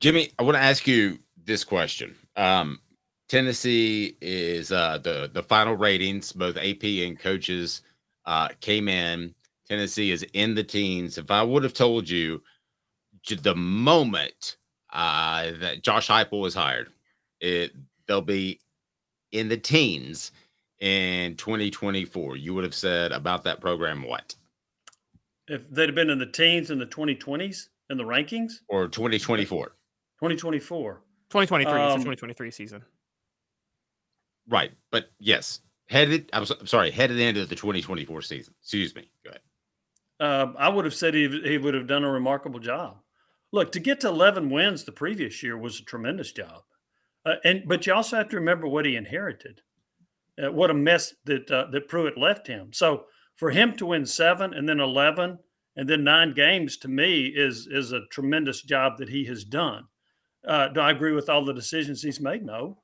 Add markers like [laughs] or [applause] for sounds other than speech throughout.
Jimmy, I want to ask you this question. Um, Tennessee is uh, the the final ratings, both AP and coaches uh, came in. Tennessee is in the teens. If I would have told you the moment uh, that Josh Heupel was hired, it they'll be in the teens in 2024. You would have said about that program what? If they'd have been in the teens in the 2020s in the rankings, or 2024, 2024, 2023, Um, it's the 2023 season. right? But yes, headed. I'm, so- I'm sorry, headed into the 2024 season. Excuse me. Go ahead. uh, I would have said he, he would have done a remarkable job. Look, to get to 11 wins the previous year was a tremendous job. Uh, and but you also have to remember what he inherited. Uh, what a mess that uh, that Pruitt left him. So for him to win seven and then 11 and then nine games to me is is a tremendous job that he has done. Uh, do I agree with all the decisions he's made? No,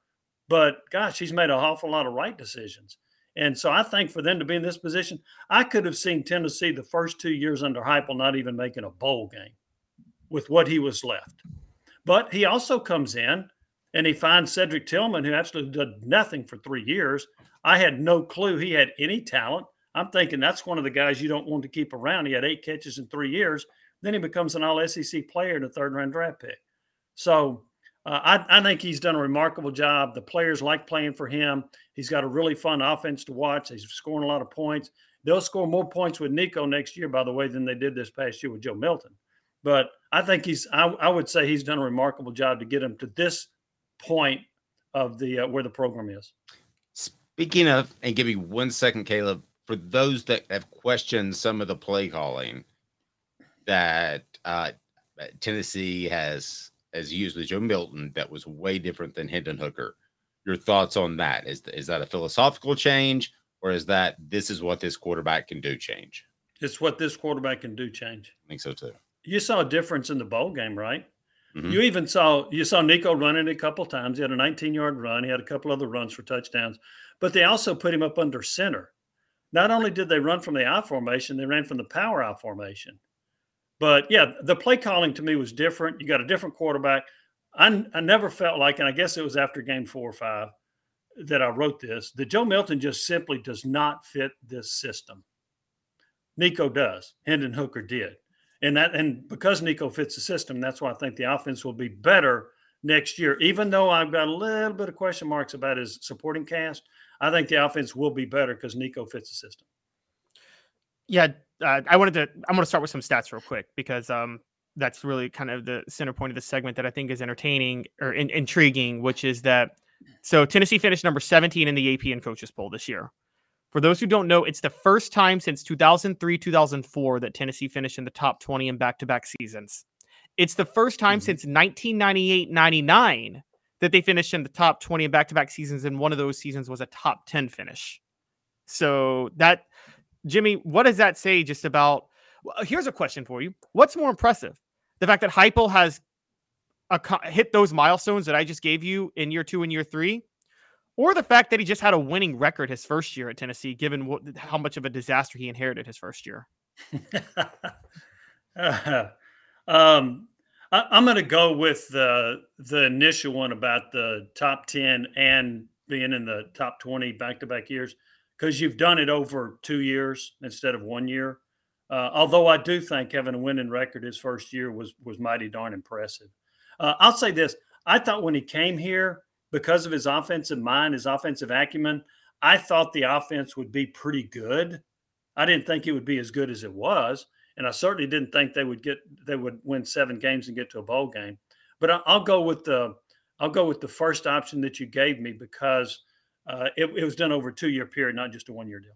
but gosh, he's made an awful lot of right decisions. And so I think for them to be in this position, I could have seen Tennessee the first two years under Heupel not even making a bowl game with what he was left. But he also comes in and he finds Cedric Tillman, who absolutely did nothing for three years. I had no clue he had any talent. I'm thinking that's one of the guys you don't want to keep around. He had eight catches in three years. Then he becomes an all SEC player and a third round draft pick. So uh, I, I think he's done a remarkable job. The players like playing for him. He's got a really fun offense to watch. He's scoring a lot of points. They'll score more points with Nico next year, by the way, than they did this past year with Joe Milton. But I think he's. I, I would say he's done a remarkable job to get him to this point of the uh, where the program is. Speaking of, and give me one second, Caleb, for those that have questioned some of the play calling that uh, Tennessee has has used with Joe Milton, that was way different than Hendon Hooker. Your thoughts on that? Is is that a philosophical change, or is that this is what this quarterback can do? Change? It's what this quarterback can do. Change. I think so too. You saw a difference in the bowl game, right? Mhm. You even saw you saw Nico running a couple times. He had a 19 yard run. He had a couple other runs for touchdowns, but they also put him up under center. Not only did they run from the I formation, they ran from the power I formation. But yeah, the play calling to me was different. You got a different quarterback. I, I never felt like, and I guess it was after game four or five that I wrote this, that Joe Milton just simply does not fit this system. Nico does. Hendon Hooker did. And that and because Nico fits the system, that's why I think the offense will be better next year. Even though I've got a little bit of question marks about his supporting cast, I think the offense will be better because Nico fits the system. Yeah, uh, I wanted to. I'm going to start with some stats real quick because um, that's really kind of the center point of the segment that I think is entertaining or in, intriguing, which is that so Tennessee finished number 17 in the AP and coaches poll this year. For those who don't know, it's the first time since 2003 2004 that Tennessee finished in the top 20 in back to back seasons. It's the first time Mhm. since 1998 99 that they finished in the top 20 in back to back seasons, and one of those seasons was a top 10 finish. So that Jimmy, what does that say just about? Well, here's a question for you: What's more impressive, the fact that Heupel has hit those milestones that I just gave you in year two and year three, or the fact that he just had a winning record his first year at Tennessee, given what, how much of a disaster he inherited his first year. [laughs] uh, um, I, am going to go with the the initial one about the top ten and being in the top twenty back to back years because you've done it over two years instead of one year. Uh, although I do think having a winning record his first year was was mighty darn impressive. Uh, I'll say this: I thought when he came here, because of his offensive mind, his offensive acumen, I thought the offense would be pretty good. I didn't think it would be as good as it was, and I certainly didn't think they would get they would win seven games and get to a bowl game. But I'll go with the I'll go with the first option that you gave me because uh, it, it was done over a two year period, not just a one year deal.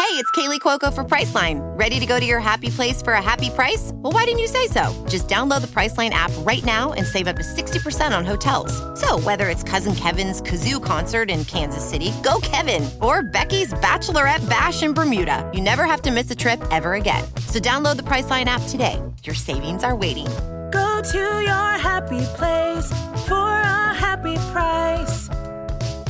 Hey, it's Kaley Cuoco for Priceline. Ready to go to your happy place for a happy price? Well, why didn't you say so? Just download the Priceline app right now and save up to 60% on hotels. So, whether it's Cousin Kevin's Kazoo concert in Kansas City, go Kevin, or Becky's Bachelorette Bash in Bermuda, you never have to miss a trip ever again. So, download the Priceline app today. Your savings are waiting. Go to your happy place for a happy price.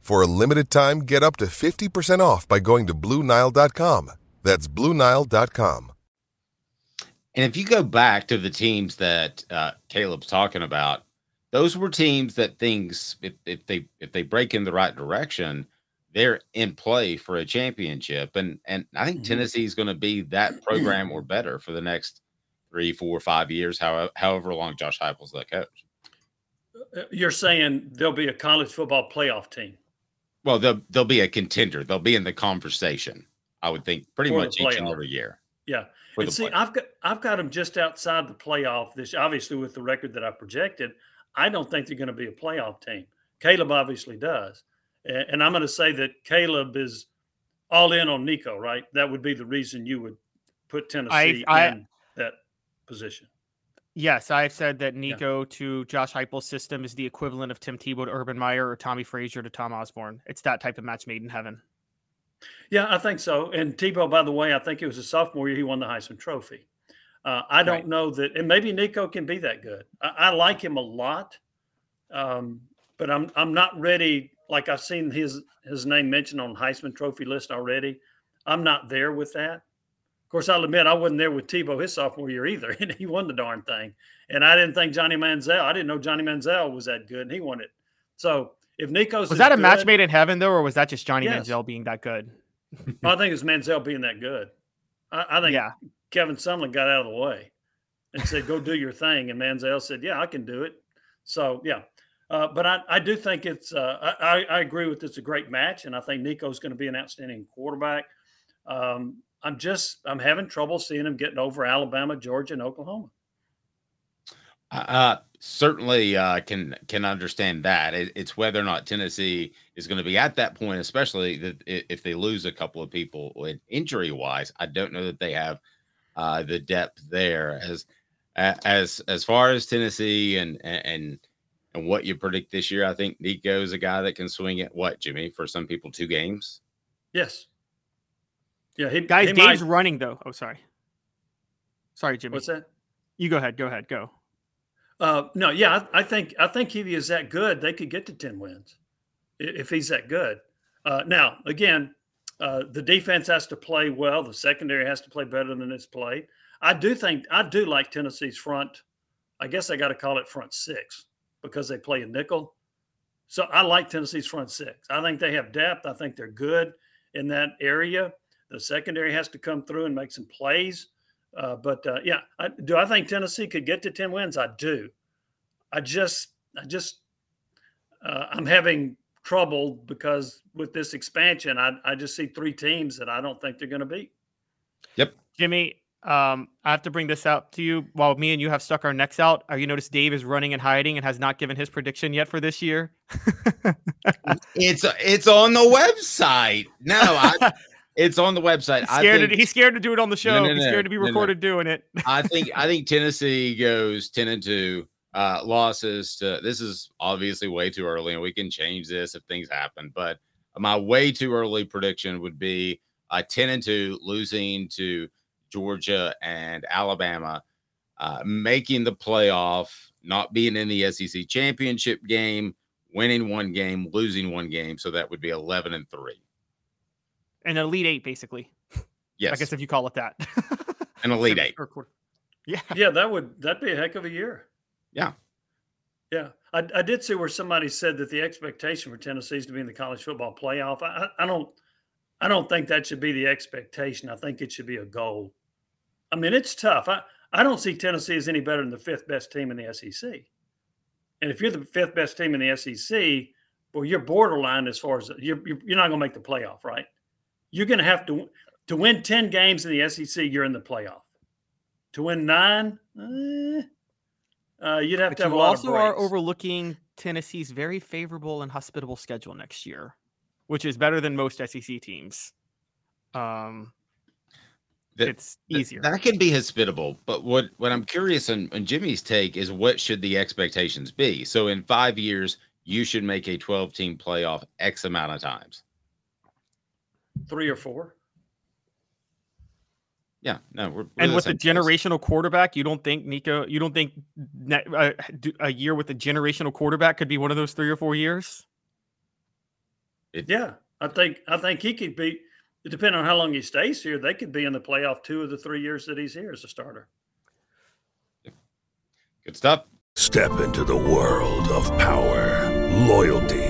For a limited time, get up to 50% off by going to BlueNile.com. That's BlueNile.com. And if you go back to the teams that uh, Caleb's talking about, those were teams that things if, if they if they break in the right direction, they're in play for a championship. And and I think mm-hmm. Tennessee is going to be that program or better for the next three, four, five years, however however long Josh Heupel's the coach. Uh, you're saying there'll be a college football playoff team. Well, they'll they'll be a contender. They'll be in the conversation. I would think pretty for much each and every year. Yeah, and see, I've got I've got them just outside the playoff. This obviously with the record that I projected, I don't think they're going to be a playoff team. Caleb obviously does, and, and I'm going to say that Caleb is all in on Nico. Right? That would be the reason you would put Tennessee I, I, in that position. Yes, I've said that Nico yeah. to Josh Heupel's system is the equivalent of Tim Tebow to Urban Meyer or Tommie Frazier to Tom Osborne. It's that type of match made in heaven. Yeah, I think so. And Tebow, by the way, I think it was a sophomore year he won the Heisman Trophy. Uh, I don't right. know that, and maybe Nico can be that good. I, I like him a lot, um, but I'm I'm not ready. Like I've seen his his name mentioned on Heisman Trophy list already. I'm not there with that. Of course, I'll admit I wasn't there with Tebow his sophomore year either, [laughs] and he won the darn thing. And I didn't think Johnny Manziel. I didn't know Johnny Manziel was that good, and he won it. So if Nico's was that a good, match made in heaven though, or was that just Johnny yes. Manziel being that good? [laughs] I think it's Manziel being that good. I, I think yeah. Kevin Sumlin got out of the way and said, "Go do your thing," and Manziel said, "Yeah, I can do it." So yeah, uh, but I, I do think it's uh, I, I agree with it's a great match, and I think Nico's going to be an outstanding quarterback. Um, I'm just I'm having trouble seeing him getting over Alabama, Georgia, and Oklahoma. Uh, certainly uh, can can understand that. It, it's whether or not Tennessee is going to be at that point, especially that if they lose a couple of people injury wise. I don't know that they have uh, the depth there. As as as far as Tennessee and and and what you predict this year, I think Nico is a guy that can swing it. What Jimmy for some people two games? Yes. Yeah, he, guys. He Dave's might... running though. Oh, sorry. Sorry, Jimmy. What's that? You go ahead. Go ahead. Go. Uh, no, yeah, I, I, think I think if he is that good, they could get to ten wins if he's that good. Uh, now, again, uh, the defense has to play well. The secondary has to play better than it's played. I do think I do like Tennessee's front. I guess I got to call it front six because they play a nickel. So I like Tennessee's front six. I think they have depth. I think they're good in that area. The secondary has to come through and make some plays. Uh, but uh, yeah, I, do I think Tennessee could get to ten wins? I do. I just, I just, uh, I'm having trouble because with this expansion, I, I just see three teams that I don't think they're going to beat. Yep. Jimmy, um, I have to bring this out to you while me and you have stuck our necks out. Uh, you notice Dave is running and hiding and has not given his prediction yet for this year. [laughs] it's it's on the website. No, I, [laughs] it's on the website. He's scared, think, to, he's scared to do it on the show. No, no, he's scared to be no, no. recorded doing it. I [laughs] think I think Tennessee goes ten and two. Uh, losses to this is obviously way too early, and we can change this if things happen. But my way too early prediction would be uh, ten and two, losing to Georgia and Alabama, uh, making the playoff, not being in the SEC championship game, winning one game, losing one game. So that would be 11 and three. An elite eight, basically. Yes. I guess if you call it that. [laughs] An elite eight. Yeah. Yeah, that would that'd be a heck of a year. Yeah. Yeah, I, I did see where somebody said that the expectation for Tennessee is to be in the college football playoff. I, I don't, I don't think that should be the expectation. I think it should be a goal. I mean, it's tough. I, I don't see Tennessee as any better than the fifth best team in the SEC. And if you're the fifth best team in the SEC, well, you're borderline as far as you're, you're, you're not going to make the playoff, right? You're going to have to to win ten games in the SEC. You're in the playoff. To win nine, eh, uh, you'd have But to have you a lot also of are overlooking Tennessee's very favorable and hospitable schedule next year, which is better than most SEC teams. Um, That- it's Th- easier. That can be hospitable, but what what I'm curious on, on Jimmy's take is what should the expectations be? So in five years, you should make a 12 team playoff X amount of times. Three or four. Yeah, no, we're, we're and with the same place. generational quarterback, you don't think Nico? You don't think ne- uh, d- a year with a generational quarterback could be one of those three or four years? Yeah, I think I think he could be. Depending on how long he stays here, they could be in the playoff two of the three years that he's here as a starter. Good stuff. Step into the world of power, loyalty,